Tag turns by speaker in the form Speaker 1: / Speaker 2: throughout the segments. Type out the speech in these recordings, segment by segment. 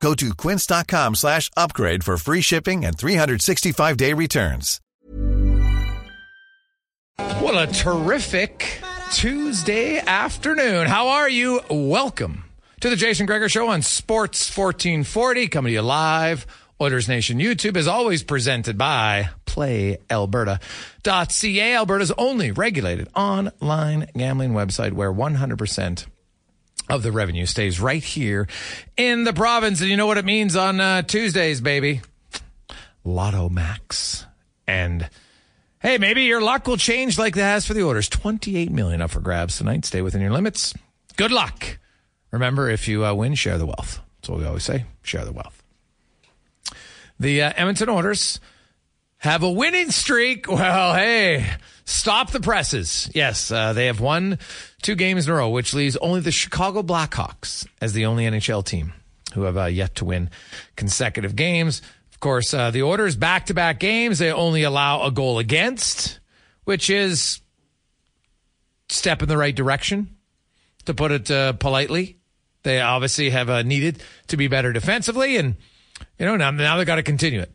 Speaker 1: Go to quince.com slash upgrade for free shipping and 365-day returns.
Speaker 2: What a terrific Tuesday afternoon. How are you? Welcome to the Jason Gregor Show on Sports 1440, coming to you live. Oilers Nation YouTube is always presented by PlayAlberta.ca, Alberta's only regulated online gambling website where 100% of the revenue stays right here in the province. And you know what it means on uh, Tuesdays, baby? Lotto Max. And hey, maybe your luck will change like it has for the Oilers. 28 million up for grabs tonight. Stay within your limits. Good luck. Remember, if you uh, win, share the wealth. That's what we always say. Share the wealth. The uh, Edmonton Oilers have a winning streak. Well, hey, stop the presses. Yes, uh, they have won two games in a row, which leaves only the Chicago Blackhawks as the only NHL team who have uh, yet to win consecutive games. Of course, uh, the Oilers back to back games, they only allow a goal against, which is step in the right direction, to put it uh, politely. They obviously have uh, needed to be better defensively, and you know now now they got to continue it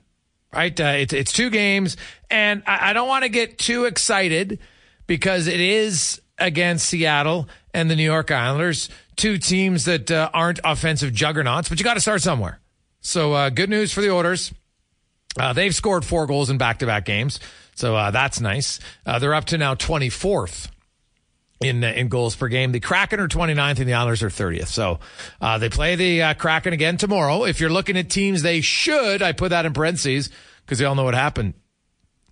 Speaker 2: right? Uh, it's it's two games, and I, I don't want to get too excited because it is against Seattle and the New York Islanders, two teams that uh, aren't offensive juggernauts. But you got to start somewhere. So uh, good news for the Oilers. Uh, they've scored four goals in back-to-back games, so uh, that's nice. Uh, they're up to now twenty fourth in uh, in goals per game. The Kraken are 29th and the Islanders are 30th. So uh, they play the uh, Kraken again tomorrow. If you're looking at teams they should, I put that in parentheses because they all know what happened.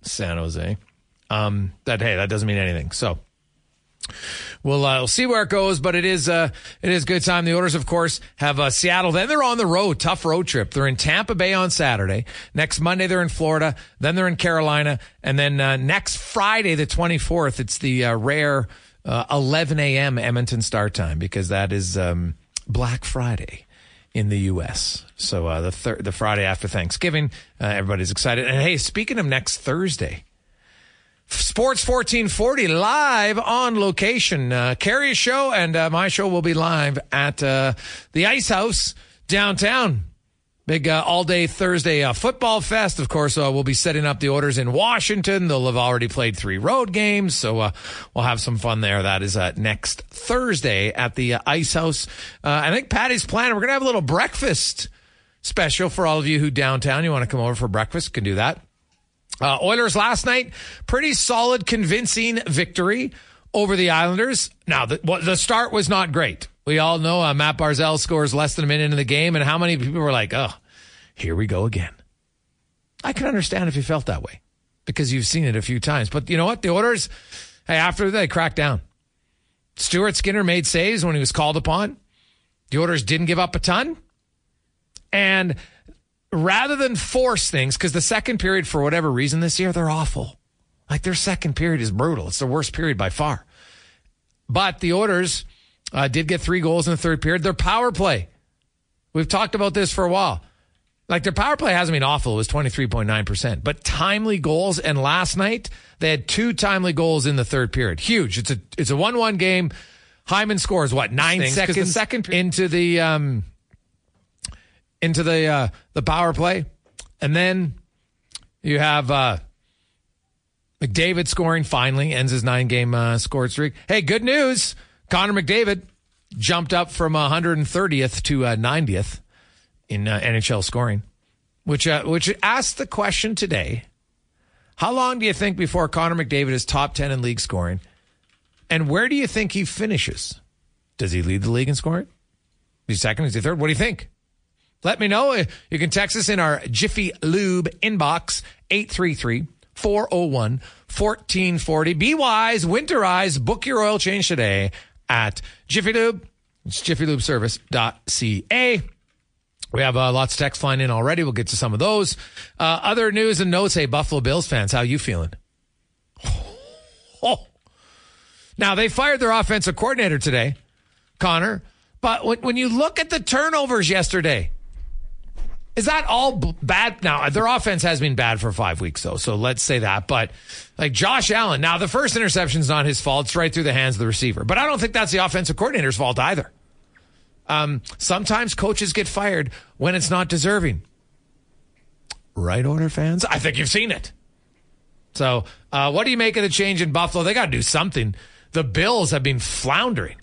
Speaker 2: San Jose. Um, that hey, that doesn't mean anything. So we'll uh, we'll see where it goes, but it is uh it is good time. The Oilers, of course, have uh, Seattle. Then they're on the road, tough road trip. They're in Tampa Bay on Saturday. Next Monday they're in Florida. Then they're in Carolina, and then uh, next Friday, the twenty fourth, it's the uh, rare uh, 11 a.m. Edmonton start time because that is um, Black Friday in the U.S. So uh, the thir- the Friday after Thanksgiving, uh, everybody's excited. And hey, speaking of next Thursday, Sports 1440 live on location. Uh, Carrie's show and uh, my show will be live at uh, the Ice House downtown. Big uh, all day Thursday uh, football fest. Of course, uh, we'll be setting up the Oilers in Washington. They'll have already played three road games, so uh, we'll have some fun there. That is uh, next Thursday at the uh, Ice House. I think Patty's planning. We're gonna have a little breakfast special for all of you who downtown. You want to come over for breakfast? Can do that. Oilers last night, pretty solid, convincing victory over the Islanders. Now, the, the start was not great. We all know uh, Matt Barzal scores less than a minute in the game, and how many people were like, oh, here we go again. I can understand if you felt that way because you've seen it a few times. But you know what? The Oilers, Hey, after they cracked down. Stuart Skinner made saves when he was called upon. The Oilers didn't give up a ton. And rather than force things, because the second period, for whatever reason this year, they're awful. Like their second period is brutal. It's the worst period by far. But the Oilers uh, did get three goals in the third period. Their power play, we've talked about this for a while. Like their power play hasn't been awful. It was 23.9%. But timely goals. And last night, they had two timely goals in the third period. Huge. It's a it's a 1 1 game. Hyman scores what, nine
Speaker 3: Stinks, 'cause the
Speaker 2: seconds
Speaker 3: second period-
Speaker 2: into the um, into the uh, the power play. And then you have uh, McDavid scoring finally, ends his nine game uh, scored streak. Hey, good news. Connor McDavid jumped up from 130th to uh, 90th in uh, NHL scoring, which uh, which asked the question today: How long do you think before Connor McDavid is top 10 in league scoring, and where do you think he finishes? Does he lead the league in scoring? Is he second? Is he third? What do you think? Let me know. You can text us in our Jiffy Lube inbox 833 401 1440. Be wise, winterize, book your oil change today at Jiffy Lube. It's jiffylubeservice.ca. We have uh, lots of text flying in already. We'll get to some of those. Uh, other news and notes. Hey, Buffalo Bills fans, how you feeling? Oh. Now, they fired their offensive coordinator today, Connor. But when, when you look at the turnovers yesterday, is that all b- bad? Now, their offense has been bad for five weeks, though. So let's say that. But like Josh Allen, now the first interception is not his fault. It's right through the hands of the receiver. But I don't think that's the offensive coordinator's fault either. Um, sometimes coaches get fired when it's not deserving. Right, Oiler fans? I think you've seen it. So, uh, what do you make of the change in Buffalo? They got to do something. The Bills have been floundering.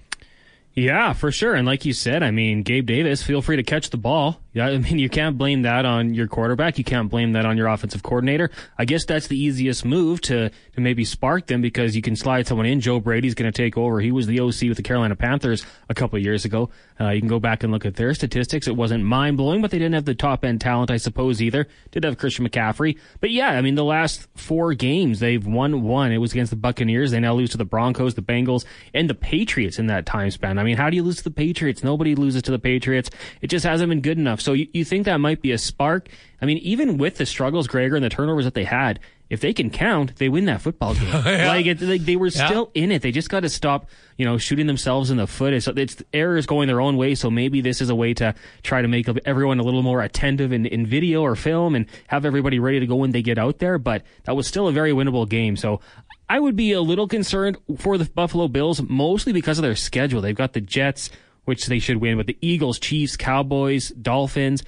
Speaker 4: Yeah, for sure. And like you said, I mean, Gabe Davis, feel free to catch the ball. Yeah, I mean, you can't blame that on your quarterback. You can't blame that on your offensive coordinator. I guess that's the easiest move to, to maybe spark them because you can slide someone in. Joe Brady's going to take over. He was the OC with the Carolina Panthers a couple years ago. Uh, you can go back and look at their statistics. It wasn't mind blowing, but they didn't have the top end talent, I suppose, either. Did have Christian McCaffrey. But yeah, I mean, the last four games, they've won one. It was against the Buccaneers. They now lose to the Broncos, the Bengals, and the Patriots in that time span. I mean, how do you lose to the Patriots? Nobody loses to the Patriots. It just hasn't been good enough. So you, you think that might be a spark? I mean, even with the struggles, Gregor, and the turnovers that they had, if they can count, they win that football game. Like, it, like they were
Speaker 2: Yeah.
Speaker 4: still in it. They just got to stop, you know, shooting themselves in the foot. It's, it's errors going their own way. So maybe this is a way to try to make everyone a little more attentive in, in video or film and have everybody ready to go when they get out there. But that was still a very winnable game. So I would be a little concerned for the Buffalo Bills, mostly because of their schedule. They've got the Jets, which they should win, but the Eagles, Chiefs, Cowboys, Dolphins.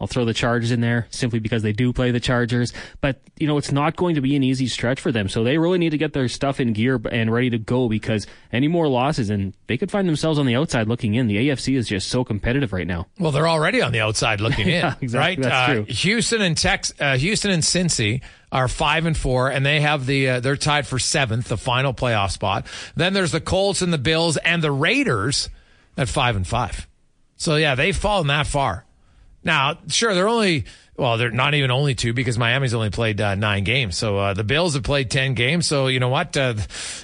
Speaker 4: I'll throw the Chargers in there simply because they do play the Chargers. But, you know, it's not going to be an easy stretch for them. So they really need to get their stuff in gear and ready to go because any more losses and they could find themselves on the outside looking in. The AFC is just so competitive right now.
Speaker 2: Well, they're already on the outside looking in,
Speaker 4: Yeah, exactly.
Speaker 2: right?
Speaker 4: That's
Speaker 2: uh,
Speaker 4: true.
Speaker 2: Houston and Tex, uh, Houston and Cincy are five and four, and they have the uh, they're tied for seventh, the final playoff spot. Then there's the Colts and the Bills and the Raiders at five and five. So yeah, they've fallen that far. Now, sure, they're only well, they're not even only two because Miami's only played uh, nine games. So uh, the Bills have played ten games. So you know what, uh,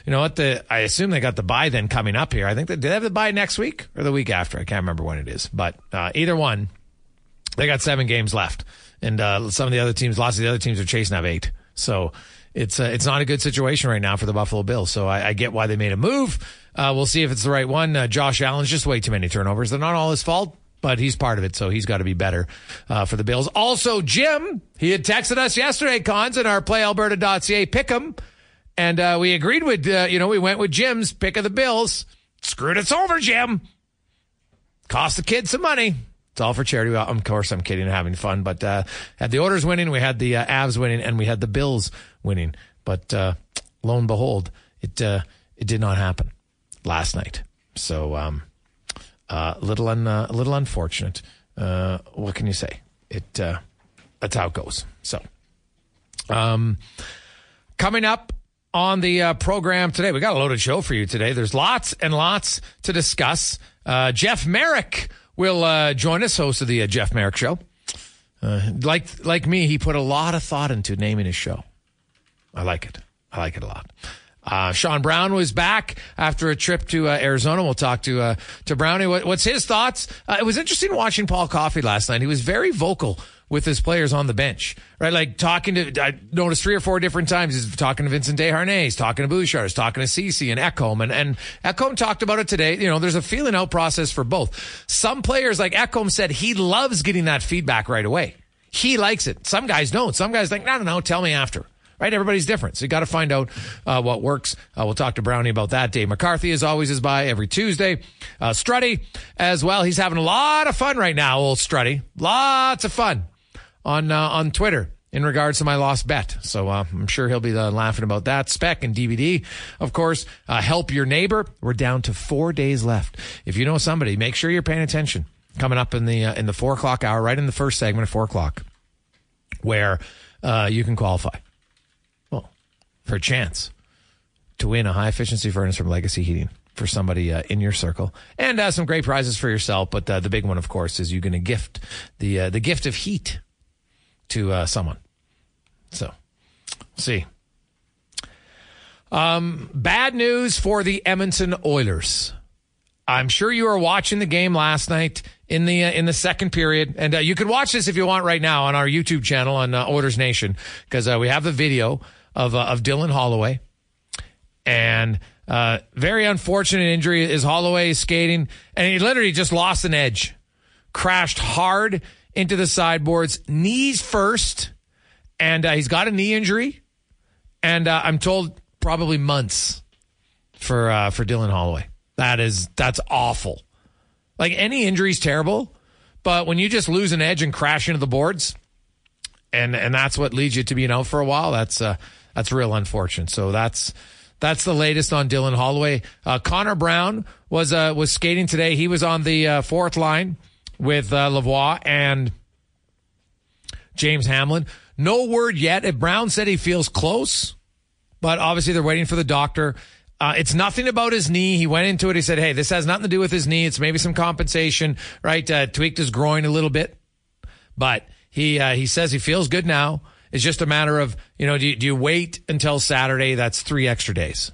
Speaker 2: you know what, the I assume they got the bye then coming up here. I think they they have the bye next week or the week after. I can't remember when it is, but uh, either one, they got seven games left, and uh, some of the other teams, lots of the other teams are chasing have eight. So it's uh, it's not a good situation right now for the Buffalo Bills. So I, I get why they made a move. Uh, we'll see if it's the right one. Uh, Josh Allen's just way too many turnovers. They're not all his fault, but he's part of it, so he's got to be better uh, for the Bills. Also, Jim, he had texted us yesterday, Cons, in our PlayAlberta.ca pick 'em, and uh, we agreed with uh, you know we went with Jim's pick of the Bills. Screwed us over, Jim cost the kids some money. It's all for charity. Well, of course, I'm kidding having fun, but uh, had the Oilers winning, we had the uh, Avs winning, and we had the Bills winning. But uh, lo and behold, it uh, it did not happen last night. So um, uh, a little un, uh, a little unfortunate. Uh, what can you say? It uh, that's how it goes. So um, coming up on the uh, program today, we got a loaded show for you today. There's lots and lots to discuss. Uh, Jeff Marek will uh, join us, host of the Jeff Marek Show. Like like me, he put a lot of thought into naming his show. I like it. I like it a lot. Uh, Sean Brown was back after a trip to uh, Arizona. We'll talk to uh, to Brownie. What, what's his thoughts? Uh, it was interesting watching Paul Coffey last night. He was very vocal with his players on the bench, right? Like talking to, I noticed three or four different times. He's talking to Vincent Desharnais, he's talking to Bouchard, he's talking to Ceci and Ekholm. And, and Ekholm talked about it today. You know, there's a feeling out process for both. Some players, like Ekholm said, he loves getting that feedback right away. He likes it. Some guys don't. Some guys think, no, no, no, tell me after right? Everybody's different. So you got to find out uh, what works. Uh, we'll talk to Brownie about that. Dave McCarthy, as always, is by every Tuesday. Uh, Strutty as well. He's having a lot of fun right now, old Strutty. Lots of fun on, uh, on Twitter in regards to my lost bet. So uh, I'm sure he'll be uh, laughing about that. Spec and DVD, of course. Uh, help your neighbor. We're down to four days left. If you know somebody, make sure you're paying attention. Coming up in the uh, in the four o'clock hour, right in the first segment of four o'clock, where uh, you can qualify for a chance to win a high efficiency furnace from Legacy Heating for somebody uh, in your circle, and uh, some great prizes for yourself. But uh, the big one, of course, is you're going to gift the uh, the gift of heat to uh, someone. So, see. Um, bad news for the Edmonton Oilers. I'm sure you were watching the game last night in the uh, in the second period, and uh, you can watch this if you want right now on our YouTube channel on uh, Oilers Nation because uh, we have the video of uh, of Dylan Holloway, and uh, very unfortunate injury is Holloway skating, and he literally just lost an edge, crashed hard into the sideboards, knees first, and uh, he's got a knee injury, and uh, I'm told probably months for uh, for Dylan Holloway. That is that's awful. Like any injury is terrible, but when you just lose an edge and crash into the boards, and and that's what leads you to being out for a while. That's uh, that's real unfortunate. So that's that's the latest on Dylan Holloway. Uh, Connor Brown was uh, was skating today. He was on the uh, fourth line with uh, Lavoie and James Hamblin. No word yet. If Brown said he feels close, but obviously they're waiting for the doctor. Uh, it's nothing about his knee. He went into it. He said, "Hey, this has nothing to do with his knee. It's maybe some compensation, right? Uh, tweaked his groin a little bit, but he uh, he says he feels good now. It's just a matter of, you know, do you, do you wait until Saturday? That's three extra days.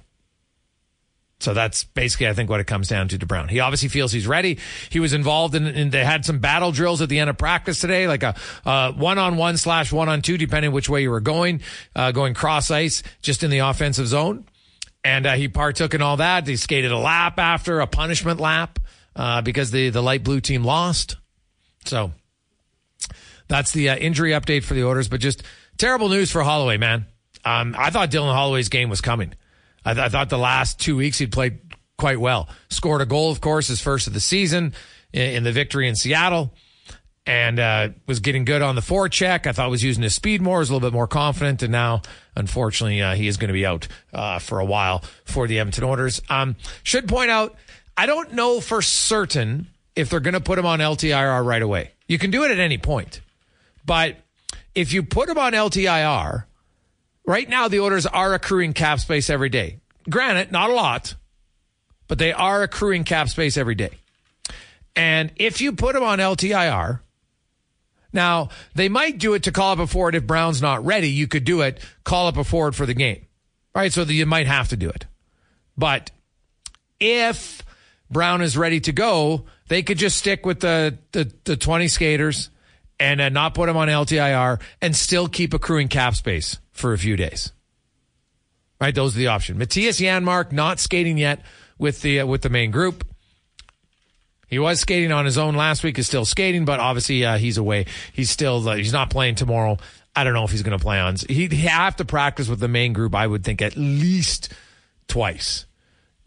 Speaker 2: So that's basically, I think, what it comes down to to Brown. He obviously feels he's ready. He was involved in, in they had some battle drills at the end of practice today, like a one on one slash one on two, depending which way you were going, uh, going cross ice, just in the offensive zone. And uh, he partook in all that. He skated a lap after a punishment lap uh, because the the light blue team lost. So that's the uh, injury update for the Oilers. but just terrible news for Holloway, man. Um, I thought Dylan Holloway's game was coming. I, th- I, thought the last two weeks he'd played quite well. Scored a goal, of course, his first of the season in, in the victory in Seattle, and uh, was getting good on the forecheck. I thought was using his speed more, was a little bit more confident, and now, unfortunately, uh, he is going to be out uh, for a while for the Edmonton Oilers. Um, should point out, I don't know for certain if they're going to put him on LTIR right away. You can do it at any point, but if you put them on LTIR, right now the Oilers are accruing cap space every day. Granted, not a lot, but they are accruing cap space every day. And if you put them on LTIR, now they might do it to call up a forward if Brown's not ready. You could do it, call up a forward for the game. Right? So you might have to do it. But if Brown is ready to go, they could just stick with the, the, the 20 skaters and uh, not put him on LTIR and still keep accruing cap space for a few days. Right, those are the options. Mattias Janmark not skating yet with the uh, with the main group. He was skating on his own last week. Is still skating, but obviously uh, he's away. He's still uh, he's not playing tomorrow. I don't know if he's going to play on. He'd have to practice with the main group. I would think at least twice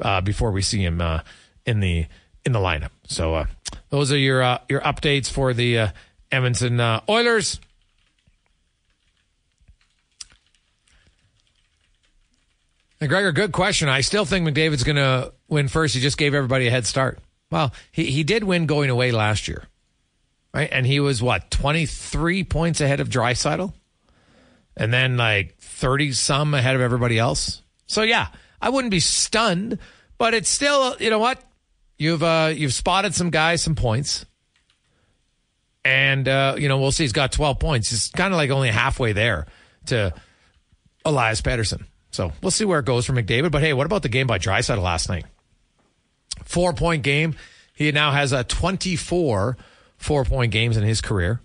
Speaker 2: uh, before we see him uh, in the in the lineup. So those are your your updates for the Edmonton uh, Oilers. And Gregor, good question. I still think McDavid's going to win first. He just gave everybody a head start. Well, he, he did win going away last year, right? And he was what, 23 points ahead of Draisaitl? And then like 30 some ahead of everybody else. So yeah, I wouldn't be stunned, but it's still, you know what? You've, uh, you've spotted some guys, some points. And, uh, you know, we'll see. He's got 12 points. He's kind of like only halfway there to Elias Pettersson. So we'll see where it goes for McDavid. But hey, what about the game by Draisaitl last night? Four point game. He now has a 24 four point games in his career.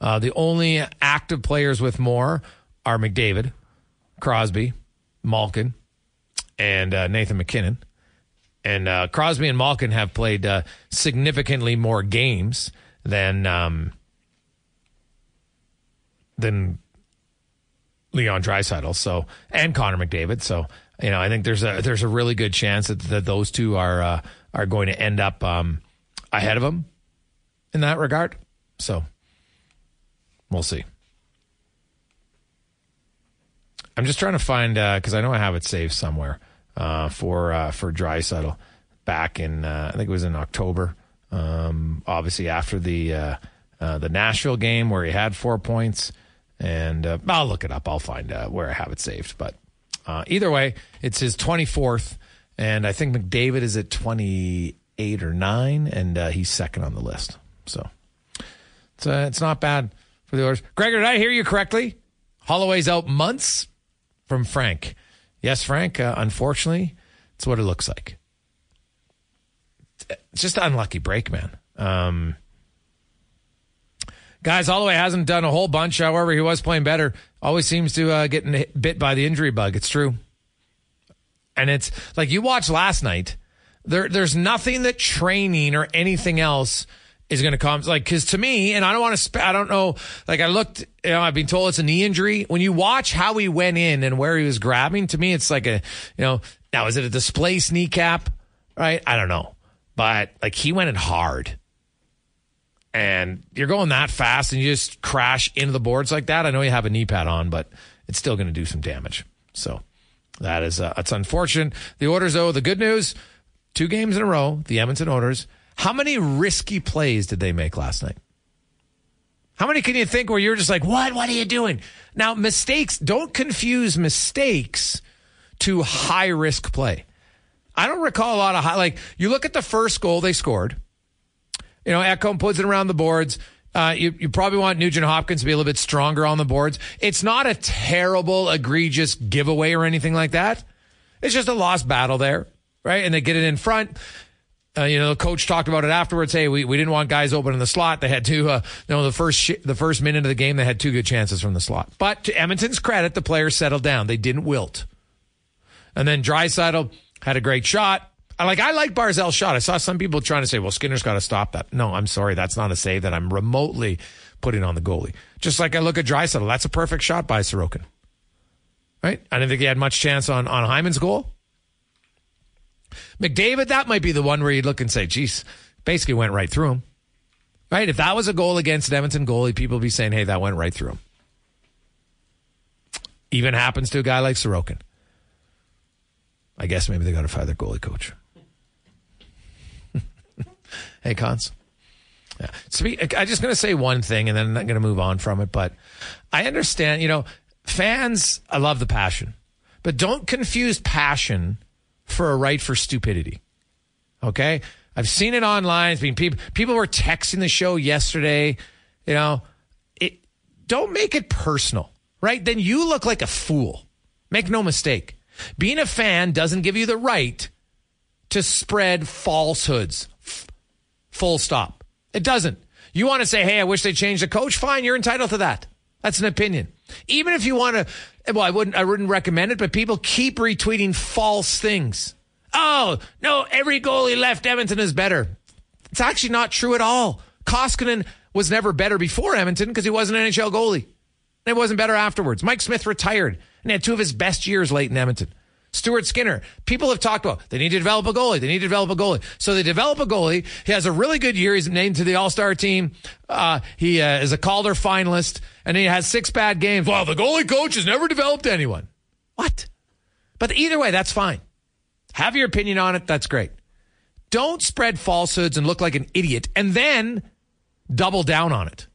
Speaker 2: Uh, the only active players with more are McDavid, Crosby, Malkin, and uh, Nathan MacKinnon. And uh, Crosby and Malkin have played uh, significantly more games than um, than Leon Draisaitl. So and Connor McDavid. So you know, I think there's a there's a really good chance that, that those two are uh, are going to end up um, ahead of him in that regard. So we'll see. I'm just trying to find because uh, I know I have it saved somewhere uh, for uh, for Draisaitl back in uh, I think it was in October. Um, obviously after the uh, uh, the Nashville game where he had four points, and uh, I'll look it up. I'll find uh, where I have it saved. But uh, either way, it's his 24th, and I think McDavid is at 28 or nine, and uh, he's second on the list. So it's uh, it's not bad for the Oilers. Gregor, did I hear you correctly? Holloway's out months from Frank. Yes, Frank. Uh, unfortunately, it's what it looks like. It's just an unlucky break, man. Um, guys, Holloway hasn't done a whole bunch. However, he was playing better. Always seems to uh, get bit by the injury bug. It's true. And it's like you watched last night. There, there's nothing that training or anything else is going to come like because to me and i don't want to sp- i don't know like i looked you know i've been told it's a knee injury when you watch how he went in and where he was grabbing to me it's like a you know now is it a displaced kneecap right i don't know but like he went in hard and you're going that fast and you just crash into the boards like that i know you have a knee pad on but it's still going to do some damage so that is uh, it's unfortunate the Oilers, though the good news two games in a row the edmonton Oilers. how many risky plays did they make last night? How many can you think where you're just like, what? What are you doing? Now, mistakes, don't confuse mistakes to high risk play. I don't recall a lot of high, like, you look at the first goal they scored. You know, Ekholm puts it around the boards. Uh, you, you probably want Nugent Hopkins to be a little bit stronger on the boards. It's not a terrible, egregious giveaway or anything like that. It's just a lost battle there, right? And they get it in front. Uh, you know, the coach talked about it afterwards. Hey, we, we didn't want guys open in the slot. They had two, uh, you know, the first, sh- the first minute of the game, they had two good chances from the slot. But to Edmonton's credit, the players settled down. They didn't wilt. And then Draisaitl had a great shot. I like, I like Barzal's shot. I saw some people trying to say, well, Skinner's got to stop that. No, I'm sorry. That's not a save that I'm remotely putting on the goalie. Just like I look at Draisaitl. That's a perfect shot by Sorokin. Right? I didn't think he had much chance on, on Hyman's goal. McDavid, that might be the one where you'd look and say, geez, basically went right through him. Right? If that was a goal against an Edmonton goalie, people be saying, hey, that went right through him. Even happens to a guy like Sorokin. I guess maybe they got to fire their goalie coach. Hey, Cons. Yeah. I'm just going to say one thing and then I'm not going to move on from it. But I understand, you know, fans, I love the passion, but don't confuse passion for a right for stupidity. Okay? I've seen it online. It's people people were texting the show yesterday. You know, it don't make it personal, right? Then you look like a fool. Make no mistake. Being a fan doesn't give you the right to spread falsehoods. Full stop. It doesn't. You want to say, "Hey, I wish they changed the coach." Fine, you're entitled to that. That's an opinion. Even if you want to well, I wouldn't I wouldn't recommend it, but people keep retweeting false things. Oh, no, every goalie left Edmonton is better. It's actually not true at all. Koskinen was never better before Edmonton because he wasn't an NHL goalie. And it wasn't better afterwards. Mike Smith retired and had two of his best years late in Edmonton. Stuart Skinner. People have talked about they need to develop a goalie. They need to develop a goalie. So they develop a goalie. He has a really good year. He's named to the All Star team. Uh, he uh, is a Calder finalist, and he has six bad games. Well, the goalie coach has never developed anyone. What? But either way, that's fine. Have your opinion on it. That's great. Don't spread falsehoods and look like an idiot, and then double down on it.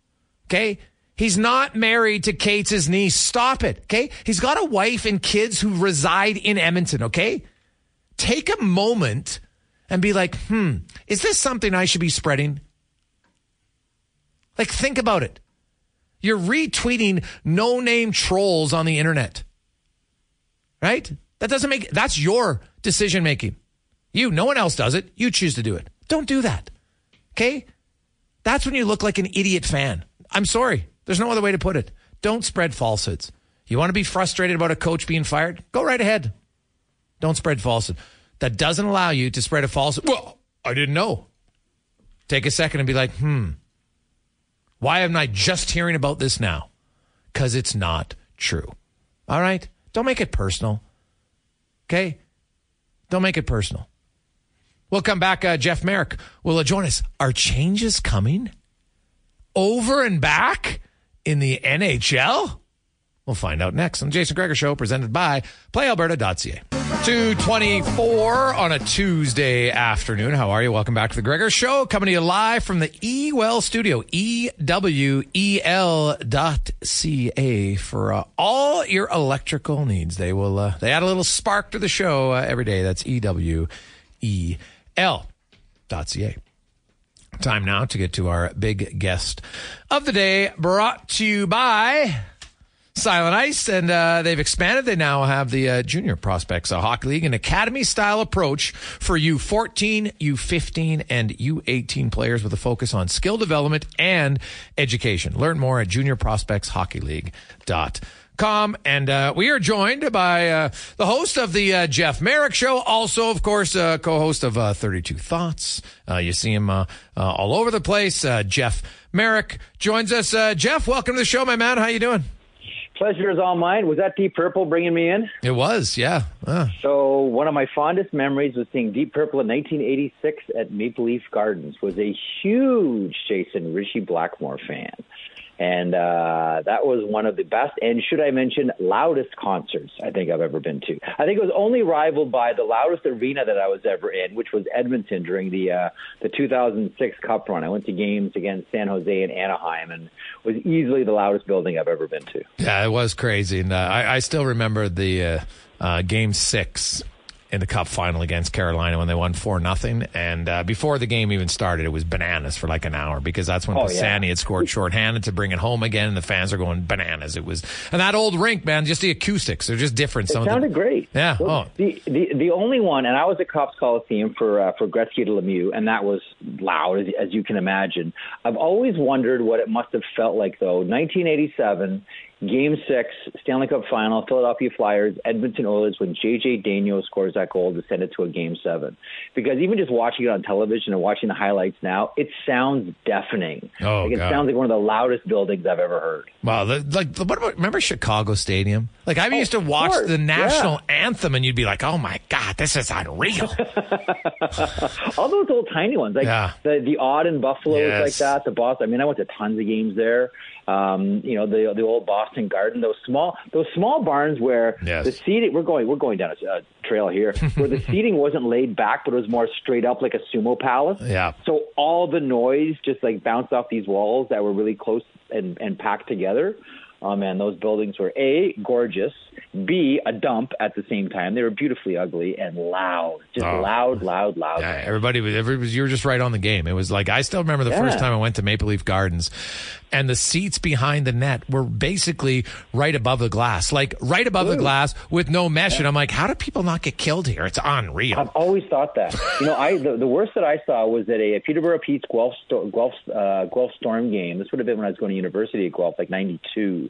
Speaker 2: Okay. He's not married to Kate's niece. Stop it. Okay. He's got a wife and kids who reside in Edmonton. Okay. Take a moment and be like, hmm, is this something I should be spreading? Like, think about it. You're retweeting no name trolls on the internet. right? That doesn't make that's your decision making. You, no one else does it. You choose to do it. Don't do that. Okay? That's when you look like an idiot fan. I'm sorry. There's no other way to put it. Don't spread falsehoods. You want to be frustrated about a coach being fired? Go right ahead. Don't spread falsehood. That doesn't allow you to spread a falsehood. Well, I didn't know. Take a second and be like, hmm, why am I just hearing about this now? Because it's not true. All right? Don't make it personal. Okay? Don't make it personal. We'll come back. Uh, Jeff Marek will join us. Are changes coming over and back in the NHL? We'll find out next on the Jason Gregor Show, presented by PlayAlberta.ca. 224 on a Tuesday afternoon. How are you? Welcome back to the Gregor Show, coming to you live from the eWell studio, E-W-E-L dot C-A for uh, all your electrical needs. They will, uh, they add a little spark to the show uh, every day. That's E-W-E-L dot C-A. Time now to get to our big guest of the day, brought to you by Silent Ice, and uh, they've expanded. They now have the uh, Junior Prospects Hockey League, an academy style approach for U14, U15, and U18 players with a focus on skill development and education. Learn more at juniorprospectshockeyleague.com. And uh, we are joined by uh, the host of the uh, Jeff Marek Show, also, of course, uh, co-host of uh, 32 Thoughts. Uh, you see him uh, uh, all over the place. Uh, Jeff Marek joins us. Uh, Jeff, welcome to the show, my man. How you doing?
Speaker 5: Pleasure is all mine. Was that Deep Purple bringing me in?
Speaker 2: It was, yeah. Uh,
Speaker 5: So one of my fondest memories was seeing Deep Purple in 1986 at Maple Leaf Gardens. Was a huge Jason Ritchie Blackmore fan, and uh, that was one of the best and should I mention loudest concerts I think I've ever been to. I think it was only rivaled by the loudest arena that I was ever in, which was Edmonton during the uh, the 2006 Cup run. I went to games against San Jose and Anaheim, and was easily the loudest building I've ever been to.
Speaker 2: Yeah, it was crazy, and uh, I, I still remember the uh, uh, game six in the Cup final against Carolina when they won four nothing. And uh, before the game even started, it was bananas for like an hour because that's when
Speaker 5: Oh,
Speaker 2: Pisani
Speaker 5: yeah.
Speaker 2: had scored shorthanded to bring it home again, and the fans are going bananas. It was and that old rink, man, just the acoustics—they're just different.
Speaker 5: It
Speaker 2: Some
Speaker 5: sounded
Speaker 2: of the,
Speaker 5: great.
Speaker 2: Yeah.
Speaker 5: Well,
Speaker 2: Oh.
Speaker 5: The, the the only one, and I was at Copps Coliseum for uh, for Gretzky to Lemieux, and that was loud as, as you can imagine. I've always wondered what it must have felt like though. 1987, Game Six, Stanley Cup Final, Philadelphia Flyers, Edmonton Oilers, when JJ Daigneault scores that goal to send it to a Game Seven. Because even just watching it on television and watching the highlights now, it sounds deafening.
Speaker 2: Oh,
Speaker 5: like it
Speaker 2: God.
Speaker 5: sounds like one of the loudest buildings I've ever heard.
Speaker 2: Wow, the, like the- what about remember Chicago Stadium? Like I used to watch
Speaker 5: Oh,
Speaker 2: the national
Speaker 5: yeah.
Speaker 2: anthem, and you'd be like, "Oh my god, this is unreal."
Speaker 5: All those little tiny ones, like
Speaker 2: Yeah.
Speaker 5: the the odd in Buffalo is
Speaker 2: Yes.
Speaker 5: like that. The Boston. I mean, I went to tons of games there. Um, you know, the the old Boston Garden. Those small those small barns where
Speaker 2: Yes.
Speaker 5: the seating. We're going we're going down a, a trail here where the seating wasn't laid back, but it was more straight up like a sumo palace.
Speaker 2: Yeah.
Speaker 5: So all the noise just like bounced off these walls that were really close and and packed together. Oh man, those buildings were a gorgeous, b a dump at the same time. They were beautifully ugly and loud, just
Speaker 2: Oh.
Speaker 5: loud, loud, loud.
Speaker 2: Yeah, everybody was, everybody was, you were just right on the game. It was like, I still remember the first time I went to Maple Leaf Gardens and the seats behind the net were basically right above the glass, like right above the glass with no mesh. And I'm like, how do people not get killed here? It's unreal.
Speaker 5: I've always thought that. You know, I the, the worst that I saw was at a Peterborough Petes Guelph Sto- Guelph uh, Guelph Storm game. This would have been when I was going to university at Guelph, like '92,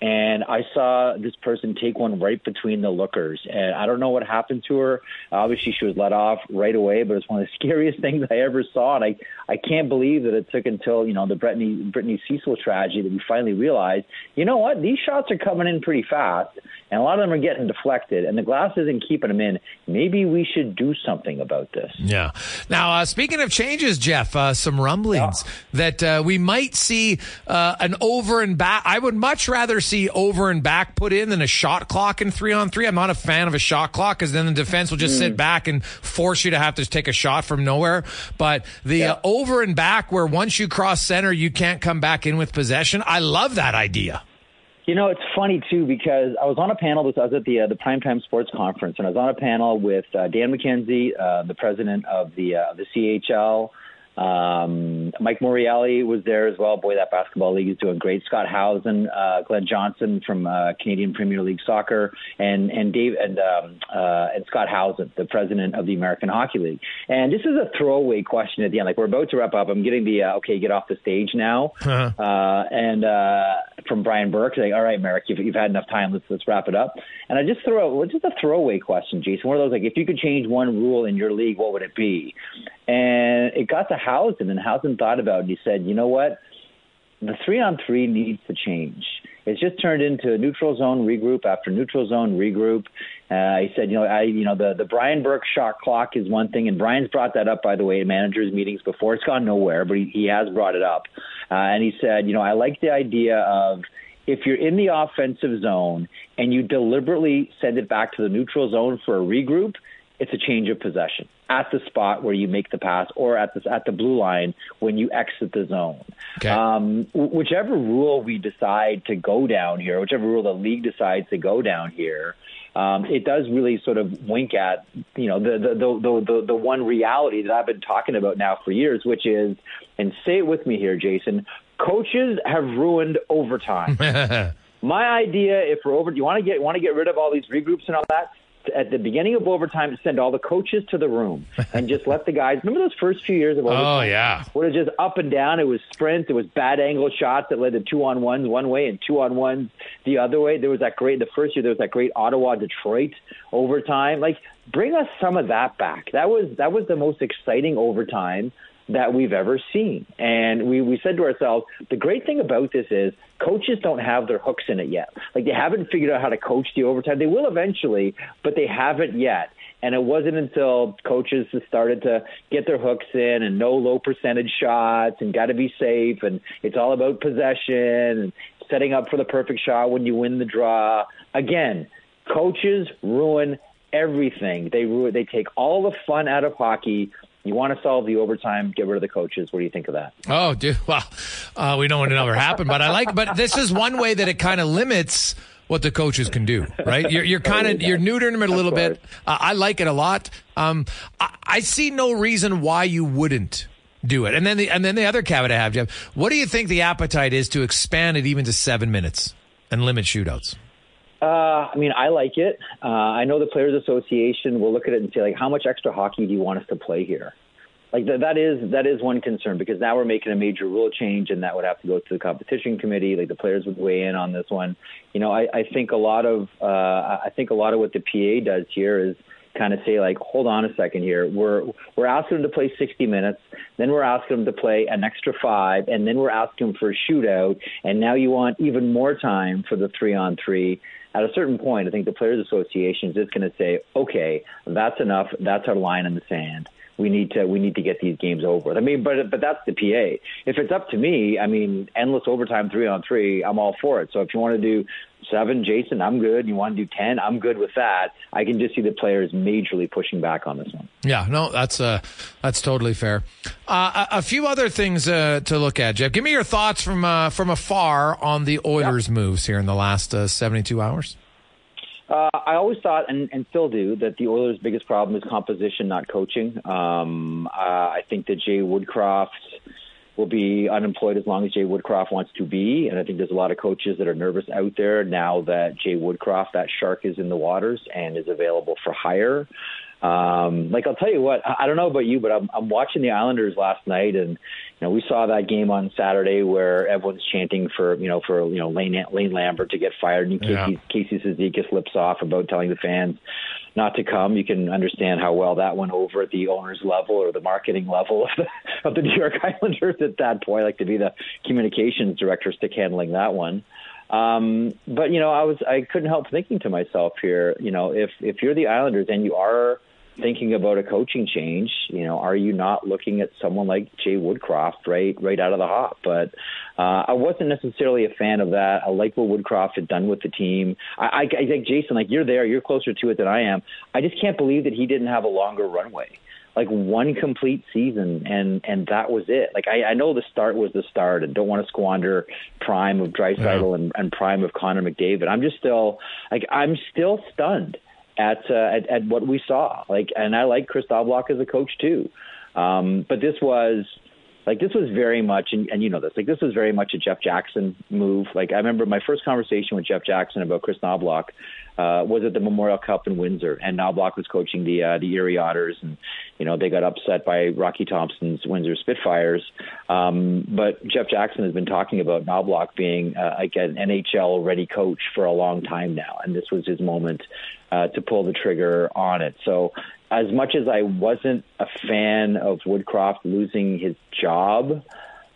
Speaker 5: and I saw this person take one right between the lookers, and I don't know what happened to her. Obviously, she was let off right away, but it's one of the scariest things I ever saw, and I I can't believe that it took until you know the Brittanie Brittanie Cecil tragedy that we finally realized, you know what, these shots are coming in pretty fast, and a lot of them are getting deflected, and the glass isn't keeping them in. Maybe we should do something about this.
Speaker 2: Yeah. Now, uh, speaking of changes, Jeff, uh, some rumblings that uh, we might see uh, an over and back. I would much rather see over and back put in than a shot clock in three on three. I'm not a fan of a shot clock because then the defense will just sit back and force you to have to take a shot from nowhere. But the uh, over and back, where once you cross center, you can't come back in with possession. I love that idea.
Speaker 5: You know, it's funny too because I was on a panel. This I was at the uh, the Primetime Sports Conference, and I was on a panel with uh, Dan MacKenzie, uh, the president of the uh, the CHL, Um, Mike Morreale was there as well. Boy, that basketball league is doing great. Scott Howson, uh, Glenn Johnson from uh, Canadian Premier League Soccer, and and Dave and um, uh, and Scott Howson, the president of the American Hockey League. And this is a throwaway question at the end. Like we're about to wrap up. I'm getting the uh, okay, get off the stage now. Uh-huh. Uh, and uh, from Brian Burke, like, all right, Marek, you've, you've had enough time. Let's let's wrap it up. And I just throw out just a throwaway question, Jason. One of those like, if you could change one rule in your league, what would it be? And it got to Howson, and Howson thought about it. And he said, you know what? The three on three needs to change. It's just turned into a neutral zone regroup after neutral zone regroup. Uh, he said, you know, I, you know, the the Brian Burke shot clock is one thing, and Brian's brought that up, by the way, in managers' meetings before. It's gone nowhere, but he, he has brought it up. Uh, and he said, you know, I like the idea of if you're in the offensive zone and you deliberately send it back to the neutral zone for a regroup, it's a change of possession at the spot where you make the pass or at the at the blue line when you exit the zone. Okay. Um, whichever rule we decide to go down here, whichever rule the league decides to go down here, um, it does really sort of wink at you know the the, the the the one reality that I've been talking about now for years, which is, and say it with me here, Jason. Coaches have ruined overtime. My idea, if we're over, do you want to get want to get rid of all these regroups and all that at the beginning of overtime send all the coaches to the room and just let the guys. Remember those first few years of oh, overtime?
Speaker 2: Oh yeah,
Speaker 5: where it was just up and down. It was sprints. It was bad angle shots that led to two on ones one way and two on ones the other way. There was that great. The first year there was that great Ottawa Detroit overtime. Like bring us some of that back. That was that was the most exciting overtime that we've ever seen. And we, we said to ourselves, the great thing about this is coaches don't have their hooks in it yet. Like they haven't figured out how to coach the overtime. They will eventually, but they haven't yet. And it wasn't until coaches started to get their hooks in and no low percentage shots and got to be safe and it's all about possession and setting up for the perfect shot when you win the draw. Again, coaches ruin everything. They ruin, they take all the fun out of hockey you want to solve the overtime, get rid of the coaches. What do you think of that?
Speaker 2: Oh, dude. Well, uh, we know it never happened, but I like. But this is one way that it kind of limits what the coaches can do, right? You're, you're kind of you're neutering them a little bit. Uh, I like it a lot. Um, I, I, see no reason why you wouldn't do it. And then the and then the other caveat I have, Jeff. What do you think the appetite is to expand it even to seven minutes and limit shootouts?
Speaker 5: Uh, I mean, I like it. Uh, I know the Players Association will look at it and say, like, how much extra hockey do you want us to play here? Like th- that is that is one concern because now we're making a major rule change and that would have to go to the competition committee. Like the players would weigh in on this one. You know, I, I think a lot of uh, I think a lot of what the PA does here is kind of say like, hold on a second here. We're we're asking them to play 60 minutes, then we're asking them to play an extra five, and then we're asking them for a shootout, and now you want even more time for the three on three at a certain point, I think the Players Association is just going to say, okay, that's enough. That's our line in the sand. We need to we need to get these games over. I mean, but but that's the PA. If it's up to me, I mean, endless overtime three on three, I'm all for it. So if you want to do seven, Jason, I'm good. You want to do ten, I'm good with that. I can just see the players majorly pushing back on this one.
Speaker 2: Yeah, no, that's uh, that's totally fair. Uh, a, a, few other things uh, to look at, Jeff. Give me your thoughts from uh, from afar on the Oilers' yep. moves here in the last uh, 72 hours.
Speaker 5: Uh, I always thought, and, and still do, that the Oilers' biggest problem is composition, not coaching. Um, uh, I think that Jay Woodcroft will be unemployed as long as Jay Woodcroft wants to be. And I think there's a lot of coaches that are nervous out there now that Jay Woodcroft, that shark, is in the waters and is available for hire. Um, like I'll tell you what, I don't know about you, but I'm, I'm watching the Islanders last night, and you know we saw that game on Saturday where everyone's chanting for you know for you know Lane Lane Lambert to get fired, and yeah. Casey, Casey Cizikas slips off about telling the fans not to come. You can understand how well that went over at the owners level or the marketing level of the, of the New York Islanders at that point. I like to be the communications director, stick handling that one. Um, but you know, I was I couldn't help thinking to myself here, you know, if if you're the Islanders and you are thinking about a coaching change, you know, are you not looking at someone like Jay Woodcroft right right out of the hop? But uh, I wasn't necessarily a fan of that. I like what Woodcroft had done with the team. I, I, I think Jason, like you're there, you're closer to it than I am. I just can't believe that he didn't have a longer runway like one complete season and and that was it. Like I, I know the start was the start and don't want to squander prime of Draisaitl yeah. and, and prime of Connor McDavid. I'm just still like I'm still stunned at uh, at, at what we saw. Like and I like Kris Knoblauch as a coach too. Um, but this was like this was very much, and, and you know this, like this was very much a Jeff Jackson move. Like I remember my first conversation with Jeff Jackson about Kris Knoblauch uh, was at the Memorial Cup in Windsor, and Knoblauch was coaching the uh, the Erie Otters, and you know they got upset by Rocky Thompson's Windsor Spitfires. Um, but Jeff Jackson has been talking about Knoblauch being uh, like an NHL ready coach for a long time now, and this was his moment uh, to pull the trigger on it. So as much as I wasn't a fan of Woodcroft losing his job.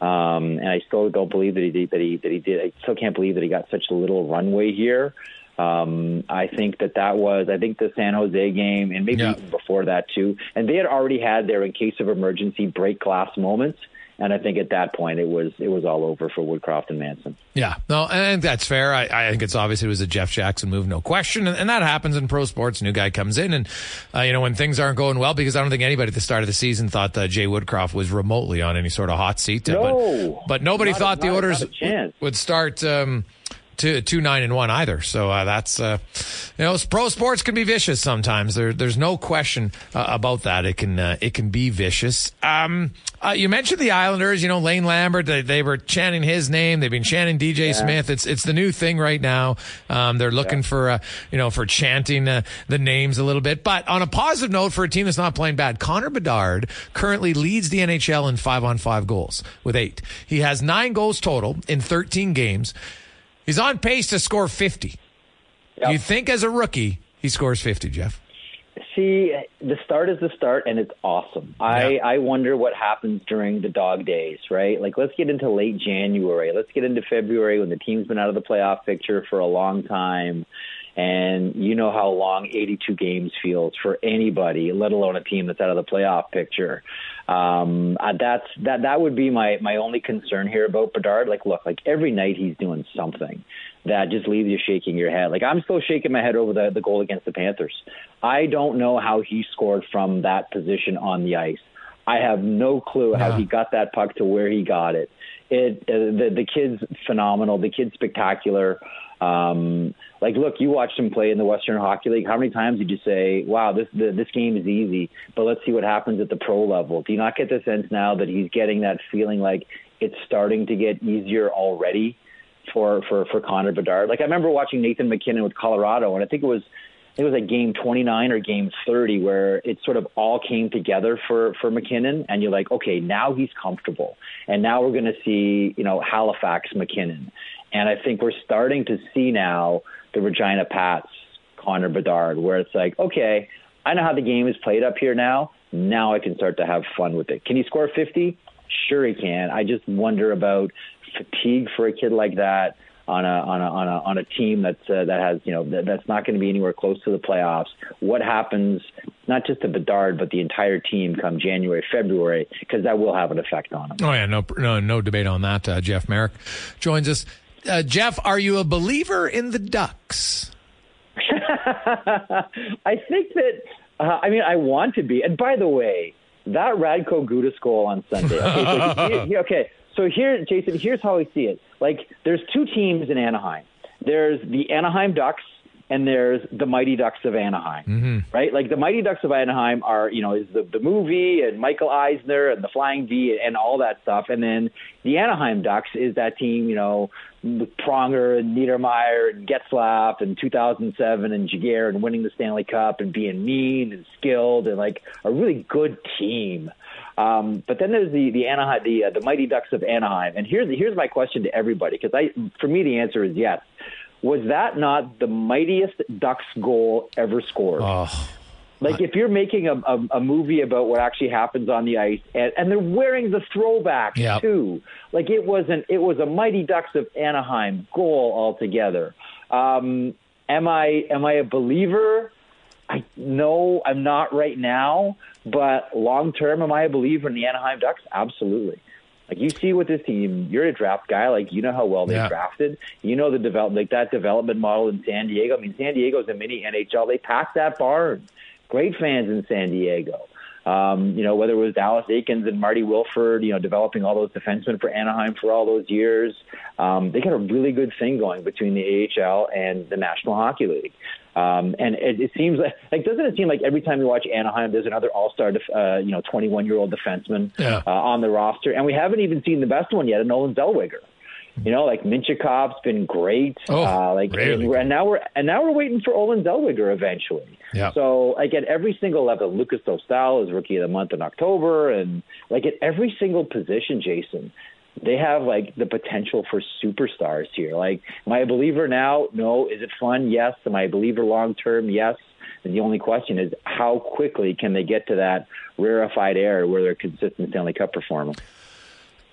Speaker 5: Um, and I still don't believe that he did, that he that he did. I still can't believe that he got such a little runway here. Um, I think that that was, I think the San Jose game, and maybe
Speaker 2: Yeah.
Speaker 5: even before that too. And they had already had their, in case of emergency, break glass moments. And I think at that point it was it was all over for Woodcroft and Manson.
Speaker 2: Yeah, no, and that's fair. I, I think it's obvious it was a Jeff Jackson move, no question, and, and that happens in pro sports. New guy comes in, and uh, you know when things aren't going well, because I don't think anybody at the start of the season thought that Jay Woodcroft was remotely on any sort of hot seat.
Speaker 5: No.
Speaker 2: but, but nobody
Speaker 5: Not
Speaker 2: thought the
Speaker 5: not
Speaker 2: orders would start. Um, Two, two nine and one either, so uh, that's uh, you know pro sports can be vicious sometimes. There, there's no question uh, about that. It can uh, it can be vicious. Um, uh, you mentioned the Islanders. You know Lane Lambert. They, they were chanting his name. They've been chanting DJ Smith. It's it's the new thing right now. Um, they're looking for uh, you know for chanting uh, the names a little bit. But on a positive note, for a team that's not playing bad, Connor Bedard currently leads the NHL in five on five goals with eight. He has nine goals total in 13 games. He's on pace to score 50. Do you think as a rookie he scores 50, Jeff?
Speaker 5: See, the start is the start, and it's awesome. I, I wonder what happens during the dog days, right? Like, let's get into late January. Let's get into February when the team's been out of the playoff picture for a long time. And you know how long 82 games feels for anybody, let alone a team that's out of the playoff picture. Um, uh, that's that. That would be my my only concern here about Bedard. Like, look, like every night he's doing something that just leaves you shaking your head. Like I'm still shaking my head over the the goal against the Panthers. I don't know how he scored from that position on the ice. I have no clue how he got that puck to where he got it. It uh, the the kid's phenomenal. The kid's spectacular. Um, like, look, you watched him play in the Western Hockey League. How many times did you say, "Wow, this the, this game is easy"? But let's see what happens at the pro level. Do you not get the sense now that he's getting that feeling like it's starting to get easier already for for for Connor Bedard? Like, I remember watching Nathan MacKinnon with Colorado, and I think it was it was like game 29 or game 30 where it sort of all came together for for MacKinnon and you're like okay now he's comfortable. And now we're going to see you know Halifax MacKinnon. And I think we're starting to see now the Regina Pats Connor Bedard where it's like okay I know how the game is played up here now. Now I can start to have fun with it. Can he score 50 sure he can. I just wonder about fatigue for a kid like that on a on a on a on a team that's uh, that has you know that, that's not going to be anywhere close to the playoffs. What happens not just to Bedard but the entire team come January February because that will have an effect on them.
Speaker 2: Oh yeah, no, no, no debate on that. Uh, Jeff Marek joins us. Uh, Jeff, are you a believer in the Ducks?
Speaker 5: I think that uh, I mean I want to be. And by the way, that Radko Gudas goal on Sunday. Okay, so, here- here- okay, so here, Jason, here's how I see it. Like, there's two teams in Anaheim. There's the Anaheim Ducks. And there's the Mighty Ducks of Anaheim, mm-hmm. right? Like the Mighty Ducks of Anaheim are, you know, is the the movie and Michael Eisner and the Flying V and all that stuff. And then the Anaheim Ducks is that team, you know, with Pronger and Niedermayer and Getzlaf and 2007 and Giguere and winning the Stanley Cup and being mean and skilled and like a really good team. Um, but then there's the the Anaheim the uh, the Mighty Ducks of Anaheim. And here's here's my question to everybody because I for me the answer is yes. Was that not the mightiest Ducks goal ever scored?
Speaker 2: Oh,
Speaker 5: Like if you're making a, a, a movie about what actually happens on the ice, and, and they're wearing the throwback
Speaker 2: Yep.
Speaker 5: too. Like it wasn't. It was a mighty Ducks of Anaheim goal altogether. Um, am I am I a believer? I no, I'm not right now. But long term, am I a believer in the Anaheim Ducks? Absolutely. Like you see with this team, you're a draft guy. Like you know how well they
Speaker 2: Yeah.
Speaker 5: drafted. You know the develop like that development model in San Diego. I mean, San Diego's a mini NHL. They packed that barn. Great fans in San Diego. Um, you know, whether it was Dallas Eakins and Marty Wilford, you know, developing all those defensemen for Anaheim for all those years. Um, they got a really good thing going between the AHL and the National Hockey League. Um, and it, it seems like, like, doesn't it seem like every time you watch Anaheim, there's another all-star, def, uh, you know, 21 year old defenseman
Speaker 2: yeah.
Speaker 5: uh, on the roster, and we haven't even seen the best one yet, Olen Zellweger. You know, like Mintyukov's been great.
Speaker 2: Oh,
Speaker 5: uh, like,
Speaker 2: really
Speaker 5: and, and now we're and now we're waiting for Olen Zellweger eventually.
Speaker 2: Yeah.
Speaker 5: So like at every single level, Lucas Dostal is rookie of the month in October, and like at every single position, Jason, they have like the potential for superstars here. Like, am I a believer now? No. Is it fun? Yes. Am I a believer long term? Yes. And the only question is how quickly can they get to that rarefied air where they're consistent Stanley Cup performer.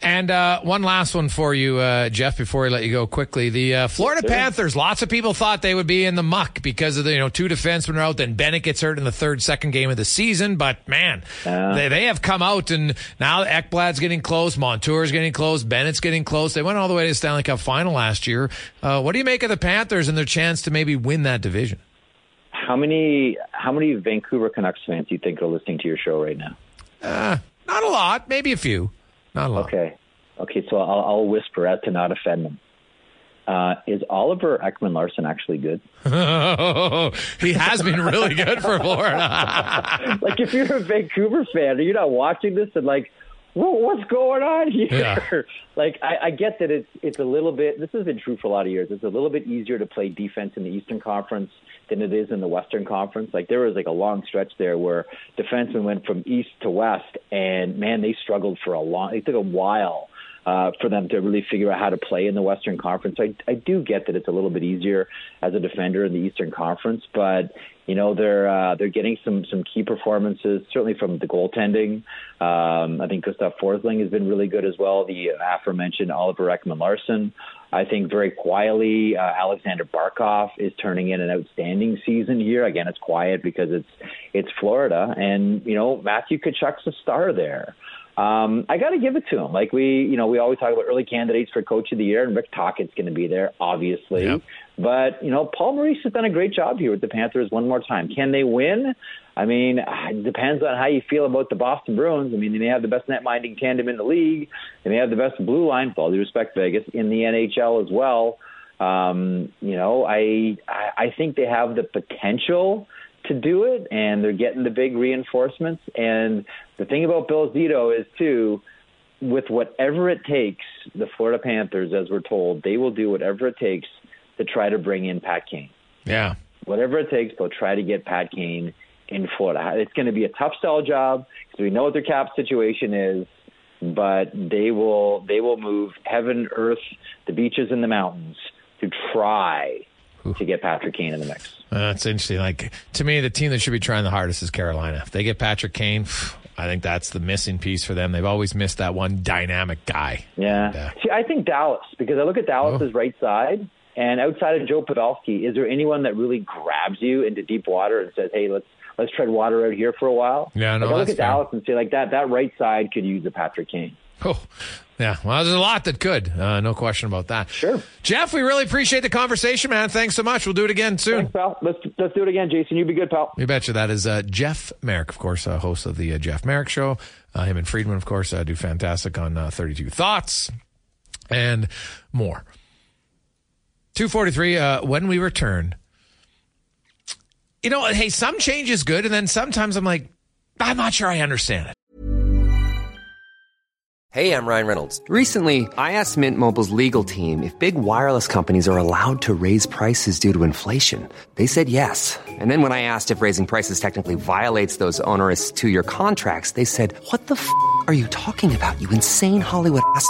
Speaker 2: And uh, one last one for you, uh, Jeff, before we let you go quickly. The uh, Florida
Speaker 5: Sure.
Speaker 2: Panthers, lots of people thought they would be in the muck because of the, you know, two defensemen are out. Then Bennett gets hurt in the third, second game of the season. But man,
Speaker 5: Yeah.
Speaker 2: they, they have come out and now Ekblad's getting close, Montour's getting close, Bennett's getting close. They went all the way to the Stanley Cup final last year. Uh, what do you make of the Panthers and their chance to maybe win that division?
Speaker 5: How many how many Vancouver Canucks fans do you think are listening to your show right now?
Speaker 2: Uh, not a lot, maybe a few. Not a lot.
Speaker 5: Okay. Okay, so I'll, I'll whisper as to not offend them. Uh, is Oliver Ekman-Larsson actually good?
Speaker 2: he has been really good for Florida.
Speaker 5: like, if you're a Vancouver fan are you're not watching this and like, what's going on here?
Speaker 2: Yeah.
Speaker 5: Like, I, I get that it's it's a little bit. This has been true for a lot of years. It's a little bit easier to play defense in the Eastern Conference than it is in the Western Conference. Like, there was like a long stretch there where defensemen went from east to west, and man, they struggled for a long. It took a while uh, for them to really figure out how to play in the Western Conference. I, I do get that it's a little bit easier as a defender in the Eastern Conference, but you know they're uh, they're getting some some key performances, certainly from the goaltending. Um, I think Gustav Forsling has been really good as well. The aforementioned Oliver Ekman-Larsson. I think very quietly, uh, Aleksander Barkov is turning in an outstanding season here. Again, it's quiet because it's it's Florida, and you know Matthew Tkachuk's a star there. Um, I got to give it to him. Like we, you know, we always talk about early candidates for Coach of the Year, and Rick Tocchet's going to be there, obviously.
Speaker 2: Yep.
Speaker 5: But you know, Paul Maurice has done a great job here with the Panthers. One more time, can they win? I mean, it depends on how you feel about the Boston Bruins. I mean, they may have the best net minding tandem in the league. They may have the best blue line, with all due respect, Vegas, in the NHL as well. Um, you know, I I think they have the potential to do it, and they're getting the big reinforcements. And the thing about Bill Zito is too, with whatever it takes, the Florida Panthers, as we're told, they will do whatever it takes to try to bring in Pat Kane.
Speaker 2: Yeah.
Speaker 5: Whatever it takes, they'll try to get Pat Kane in Florida. It's going to be a tough sell job because we know what their cap situation is, but they will they will move heaven, earth, the beaches, and the mountains to try to get Patrick Kane in the mix.
Speaker 2: Uh, That's interesting. Like to me, the team that should be trying the hardest is Carolina. If they get Patrick Kane, I think that's the missing piece for them. They've always missed that one dynamic guy.
Speaker 5: Yeah.
Speaker 2: Yeah.
Speaker 5: See, I think Dallas because I look at Dallas's right side, and outside of Joe Pavelski, is there anyone that really grabs you into deep water and says, "Hey, let's let's tread water out here for a while"?
Speaker 2: Yeah, no,
Speaker 5: like, I look at
Speaker 2: fair.
Speaker 5: Dallas and say, like that that right side could use a Patrick Kane.
Speaker 2: Oh, yeah. Well, there's a lot that could. Uh, no question about that.
Speaker 5: Sure.
Speaker 2: Jeff, we really appreciate the conversation, man. Thanks so much. We'll do it again soon.
Speaker 5: Thanks, pal. Let's let's do it again, Jason. You be good, pal.
Speaker 2: You betcha. That is uh, Jeff Marek, of course, uh, host of the uh, Jeff Marek Show. Uh, him and Friedman, of course, uh, do fantastic on uh, 32 Thoughts and more. 243, uh, when we return, you know, hey, some change is good, and then sometimes I'm like, I'm not sure I understand it.
Speaker 6: Hey, I'm Ryan Reynolds. Recently, I asked Mint Mobile's legal team if big wireless companies are allowed to raise prices due to inflation. They said yes. And then when I asked if raising prices technically violates those onerous two year contracts, they said, What the f are you talking about, you insane Hollywood ass?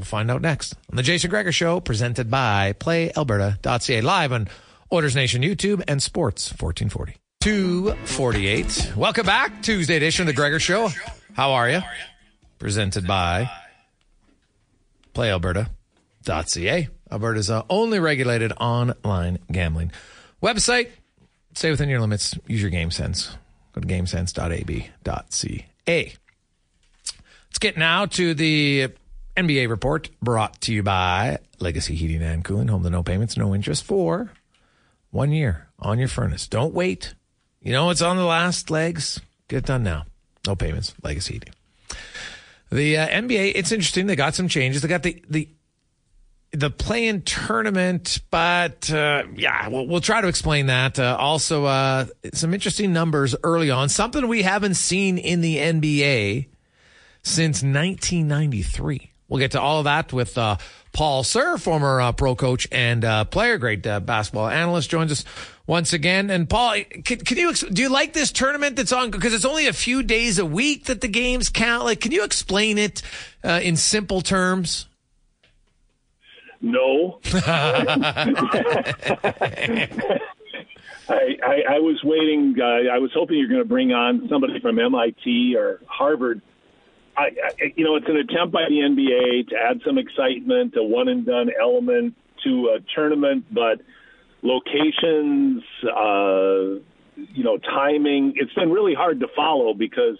Speaker 2: We'll find out next on the Jason Gregor Show, presented by PlayAlberta.ca, live on Oilers Nation YouTube and Sports 1440. 248. Welcome back. Tuesday edition of the Gregor Show. How are you? Presented by PlayAlberta.ca, Alberta's uh, only regulated online gambling website. Stay within your limits. Use your game sense. Go to gamesense.ab.ca. Let's get now to the NBA report brought to you by Legacy Heating and Cooling. Home to no payments, no interest for one year on your furnace. Don't wait. You know it's on the last legs. Get it done now. No payments. Legacy Heating. The uh, NBA, it's interesting. They got some changes. They got the the the play-in tournament, but uh, yeah, we'll, we'll try to explain that. Uh, also, uh, some interesting numbers early on. Something we haven't seen in the NBA since 1993. We'll get to all of that with uh, Paul Sir, former uh, pro coach and uh, player, great basketball analyst, joins us once again. And Paul, can, can you do you like this tournament that's on because it's only a few days a week that the games count? Like, can you explain it in simple terms?
Speaker 7: No. I, I, I was waiting. Uh, I was hoping you're going to bring on somebody from MIT or Harvard. I, I, you know, it's an attempt by the NBA to add some excitement, a one and done element to a tournament, but locations, uh, you know, timing. It's been really hard to follow because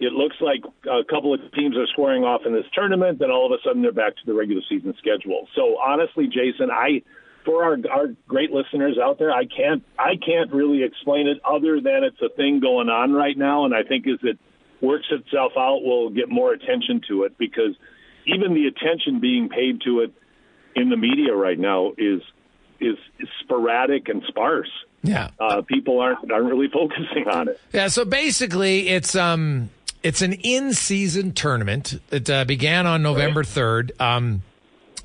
Speaker 7: it looks like a couple of teams are squaring off in this tournament, then all of a sudden they're back to the regular season schedule. So honestly, Jason, I for our our great listeners out there, I can't I can't really explain it other than it's a thing going on right now, and I think as it works itself out, we'll get more attention to it because even the attention being paid to it in the media right now is is, is sporadic and sparse.
Speaker 2: Yeah,
Speaker 7: uh, people aren't aren't really focusing on it.
Speaker 2: Yeah, so basically, it's um it's an in-season tournament that uh, began on November 3rd. Um,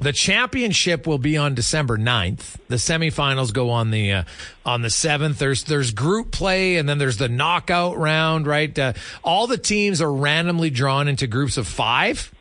Speaker 2: the championship will be on December 9th. The semifinals go on the uh, on the 7th. There's there's group play and then there's the knockout round, right? Uh, all the teams are randomly drawn into groups of 5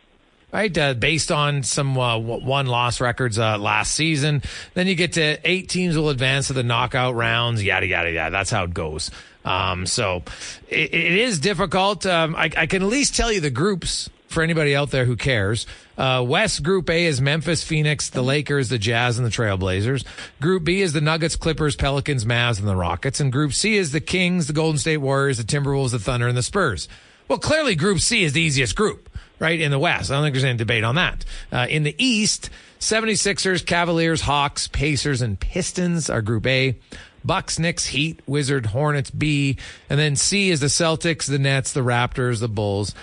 Speaker 2: right? Uh, based on some uh, one loss records uh, last season. Then you get to eight teams will advance to the knockout rounds, yada, yada, yada. That's how it goes. Um, so it, it is difficult. Um, I, I, can at least tell you the groups for anybody out there who cares. Uh, West Group A is Memphis, Phoenix, the Lakers, the Jazz, and the Trailblazers. Group B is the Nuggets, Clippers, Pelicans, Mavs, and the Rockets. And Group C is the Kings, the Golden State Warriors, the Timberwolves, the Thunder, and the Spurs. Well, clearly Group C is the easiest group, right, in the West. I don't think there's any debate on that. Uh, in the East, 76ers, Cavaliers, Hawks, Pacers, and Pistons are Group A. Bucks, Knicks, Heat, Wizard, Hornets, B, and then C is the Celtics, the Nets, the Raptors, the Bulls,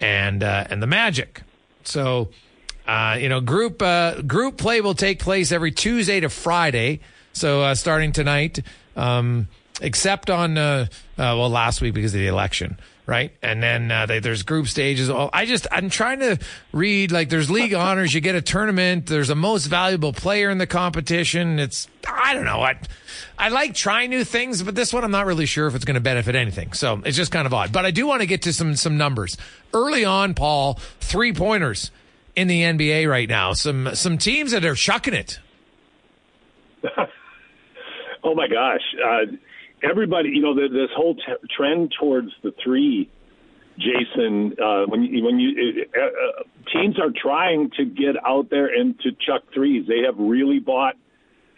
Speaker 2: and uh, and the Magic. So, uh, you know, group uh, group play will take place every Tuesday to Friday. So uh, starting tonight, um, except on uh, uh, well last week because of the election right? And then uh, they, there's group stages. All I just I'm trying to read like there's league honors. You get a tournament. There's a most valuable player in the competition. It's I don't know. I I like trying new things, but this one I'm not really sure if it's going to benefit anything. So it's just kind of odd. But I do want to get to some some numbers early on. Paul three pointers in the NBA right now. Some some teams that are chucking it.
Speaker 7: oh my gosh. Uh, everybody, you know, the, this whole t- trend towards the three, Jason, uh, when you, when you uh, uh, teams are trying to get out there and to chuck threes, they have really bought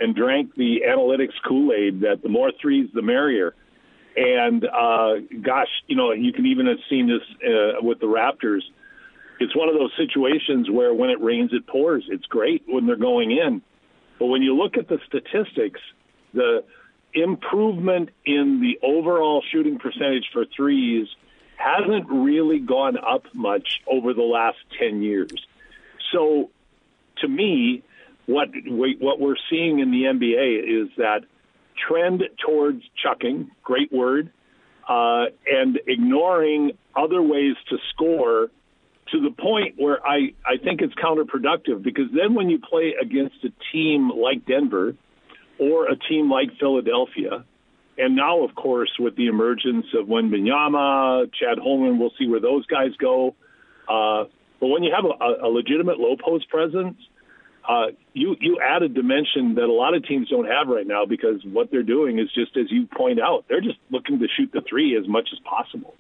Speaker 7: and drank the analytics Kool Aid that the more threes, the merrier. And uh, gosh, you know, you can even have seen this uh, with the Raptors. It's one of those situations where when it rains, it pours. It's great when they're going in, but when you look at the statistics, the improvement in the overall shooting percentage for threes hasn't really gone up much over the last 10 years. So to me, what we, what we're seeing in the NBA is that trend towards chucking, great word, uh, and ignoring other ways to score to the point where I, I think it's counterproductive because then when you play against a team like Denver or a team like Philadelphia, and now, of course, with the emergence of Wembanyama, Chet Holmgren, we'll see where those guys go. Uh, but when you have a, a legitimate low post presence, uh, you you add a dimension that a lot of teams don't have right now because what they're doing is just as you point out, they're just looking to shoot the three as much as possible.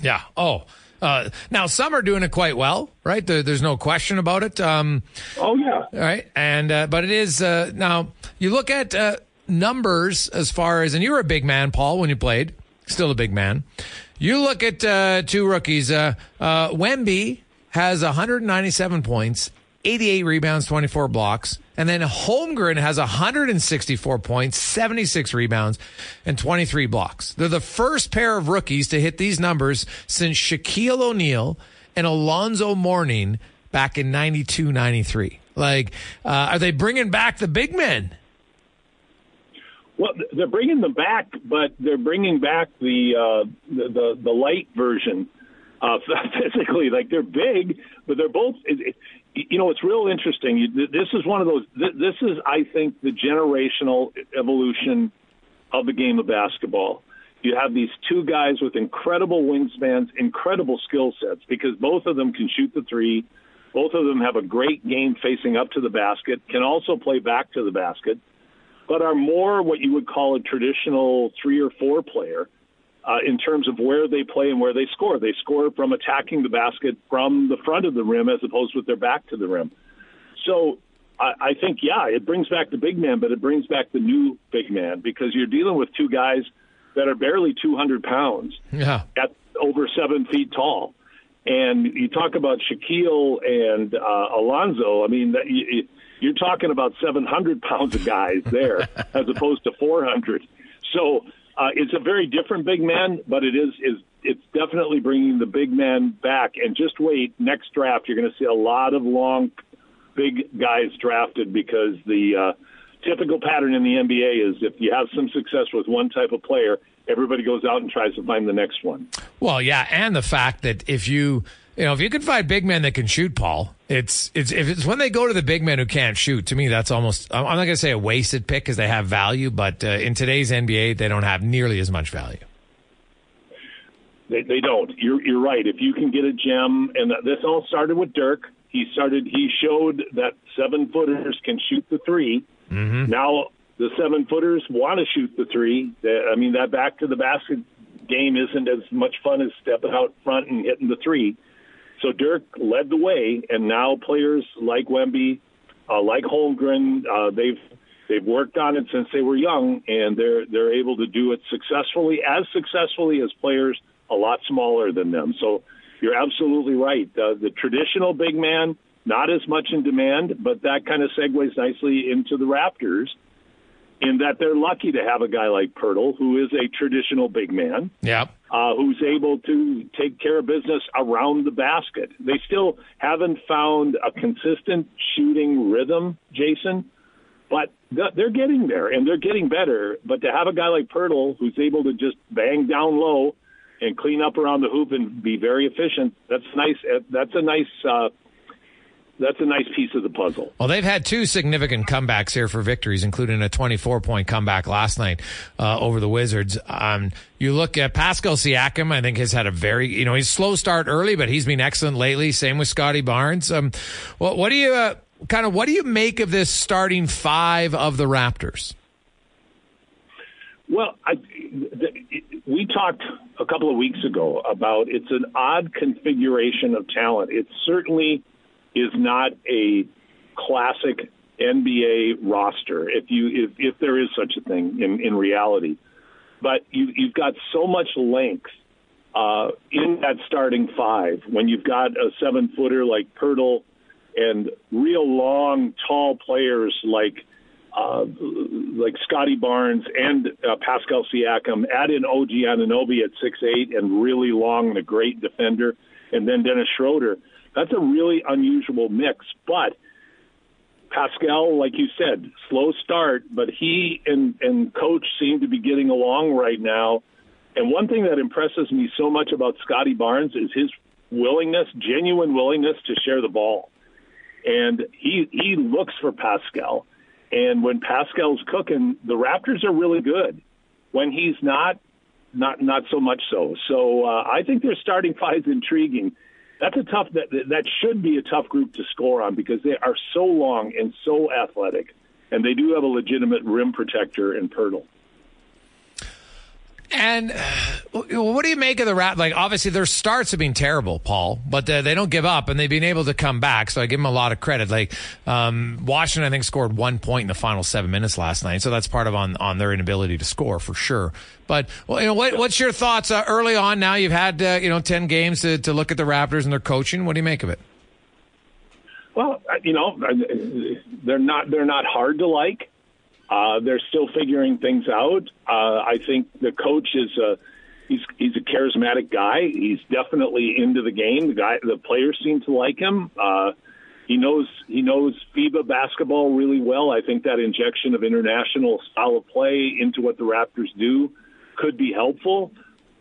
Speaker 2: Yeah. Oh. Uh, now some are doing it quite well, right? There, there's no question about it. Um,
Speaker 7: oh yeah.
Speaker 2: Right. And uh, but it is uh, now you look at uh, numbers as far as, and you were a big man, Paul, when you played, still a big man. You look at uh, two rookies. Uh, uh, Wemby has 197 points, 88 rebounds, 24 blocks. And then Holmgren has 164 points, 76 rebounds, and 23 blocks. They're the first pair of rookies to hit these numbers since Shaquille O'Neal and Alonzo Mourning back in 92 93. Like, uh, are they bringing back the big men?
Speaker 7: Well, they're bringing them back, but they're bringing back the uh, the, the the light version uh, physically. Like they're big, but they're both. It, it, you know, it's real interesting. This is one of those. This is, I think, the generational evolution of the game of basketball. You have these two guys with incredible wingspans, incredible skill sets, because both of them can shoot the three. Both of them have a great game facing up to the basket, can also play back to the basket but are more what you would call a traditional three or four player uh, in terms of where they play and where they score. They score from attacking the basket from the front of the rim as opposed with their back to the rim. So I, I think, yeah, it brings back the big man, but it brings back the new big man because you're dealing with two guys that are barely 200 pounds
Speaker 2: yeah.
Speaker 7: at over seven feet tall. And you talk about Shaquille and uh, Alonzo. I mean, that, you, you're talking about 700 pounds of guys there as opposed to 400. So uh, it's a very different big man, but it is is it's definitely bringing the big man back. And just wait, next draft you're going to see a lot of long, big guys drafted because the uh, typical pattern in the NBA is if you have some success with one type of player, everybody goes out and tries to find the next one.
Speaker 2: Well, yeah, and the fact that if you you know, if you can find big men that can shoot, Paul, it's it's if it's when they go to the big men who can't shoot. To me, that's almost I'm not going to say a wasted pick because they have value, but uh, in today's NBA, they don't have nearly as much value.
Speaker 7: They, they don't. You're you're right. If you can get a gem, and this all started with Dirk. He started. He showed that seven footers can shoot the 3
Speaker 2: mm-hmm.
Speaker 7: Now the seven footers want to shoot the three. I mean that back to the basket game isn't as much fun as stepping out front and hitting the three. So Dirk led the way, and now players like Wemby, uh, like Holmgren, uh, they've they've worked on it since they were young, and they're they're able to do it successfully, as successfully as players a lot smaller than them. So you're absolutely right. Uh, the traditional big man, not as much in demand, but that kind of segues nicely into the Raptors in that they're lucky to have a guy like Poeltl, who is a traditional big man.
Speaker 2: Yep.
Speaker 7: Uh, who's able to take care of business around the basket. They still haven't found a consistent shooting rhythm, Jason, but they're getting there and they're getting better. But to have a guy like Poeltl who's able to just bang down low and clean up around the hoop and be very efficient, that's nice. That's a nice uh, that's a nice piece of the puzzle.
Speaker 2: Well, they've had two significant comebacks here for victories, including a 24 point comeback last night uh, over the Wizards. Um, you look at Pascal Siakam, I think has had a very, you know, he's slow start early, but he's been excellent lately. Same with Scottie Barnes. Um, what, what do you uh, kind of what do you make of this starting five of the Raptors?
Speaker 7: Well, I, we talked a couple of weeks ago about it's an odd configuration of talent. It's certainly is not a classic NBA roster, if you if, if there is such a thing in, in reality. but you, you've got so much length uh, in that starting five when you've got a seven footer like Poeltl and real long, tall players like uh, like Scottie Barnes and uh, Pascal Siakam. Add in OG Anunoby at six eight and really long and a great defender, and then Dennis Schroeder. That's a really unusual mix, but. Pascal, like you said, slow start, but he and and coach seem to be getting along right now. And one thing that impresses me so much about Scottie Barnes is his willingness, genuine willingness to share the ball. And he he looks for Pascal. And when Pascal's cooking, the Raptors are really good. When he's not, not not so much so. So uh, I think their starting five is intriguing. That's a tough that that should be a tough group to score on because they are so long and so athletic, and they do have a legitimate rim protector in Poeltl.
Speaker 2: And what do you make of the rap? Like, obviously, their starts have been terrible, Paul, but uh, they don't give up and they've been able to come back. So I give them a lot of credit. Like, um, Washington, I think, scored one point in the final seven minutes last night. So that's part of on, on their inability to score for sure. But, well, you know, what, what's your thoughts uh, early on now? You've had, uh, you know, 10 games to, to look at the Raptors and their coaching. What do you make of it?
Speaker 7: Well, you know, they're not, they're not hard to like. Uh, they're still figuring things out. Uh, I think the coach is a he's he's a charismatic guy. He's definitely into the game. The guy, the players seem to like him. Uh, he knows he knows FIBA basketball really well. I think that injection of international style of play into what the Raptors do could be helpful.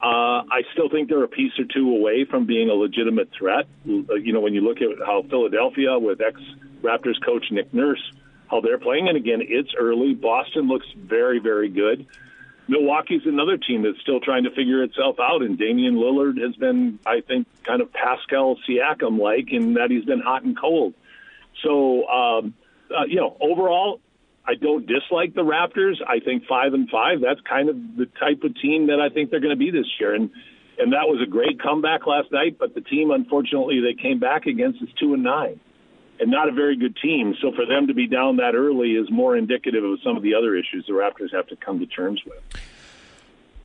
Speaker 7: Uh, I still think they're a piece or two away from being a legitimate threat. You know, when you look at how Philadelphia with ex Raptors coach Nick Nurse how they're playing. And again, it's early. Boston looks very, very good. Milwaukee's another team that's still trying to figure itself out, and Damian Lillard has been, I think, kind of Pascal Siakam like in that he's been hot and cold. So, um, uh, you know, overall, I don't dislike the Raptors. I think five and five. That's kind of the type of team that I think they're going to be this year, and and that was a great comeback last night. But the team, unfortunately, they came back against is two and nine and not a very good team. So for them to be down that early is more indicative of some of the other issues the Raptors have to come to terms with.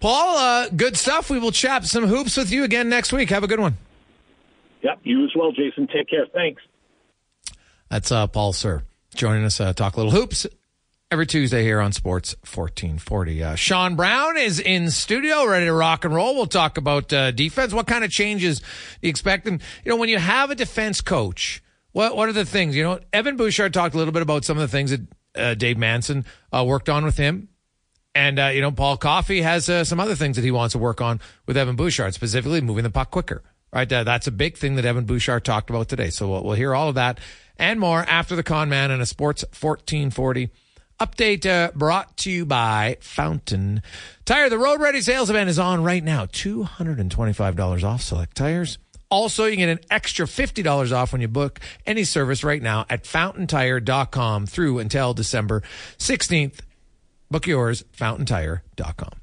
Speaker 2: Paul, uh, good stuff. We will chat some hoops with you again next week. Have a good one.
Speaker 7: Yep, you as well, Jason. Take care. Thanks.
Speaker 2: That's uh, Paul Sir joining us. Uh, talk a little hoops every Tuesday here on Sports 1440. Uh, Sean Brown is in studio, ready to rock and roll. We'll talk about uh, defense. What kind of changes do you expect? And you know, when you have a defense coach what What are the things? You know, Evan Bouchard talked a little bit about some of the things that uh, Dave Manson uh, worked on with him, and uh, you know, Paul Coffey has uh, some other things that he wants to work on with Evan Bouchard, specifically moving the puck quicker. Right, uh, that's a big thing that Evan Bouchard talked about today. So we'll, we'll hear all of that and more after the Con Man and a Sports 1440 update uh, brought to you by Fountain Tire. The Road Ready sales event is on right now. $225 off select tires. Also, you get an extra $50 off when you book any service right now at fountaintire.com through until December 16th. Book yours, fountaintire.com.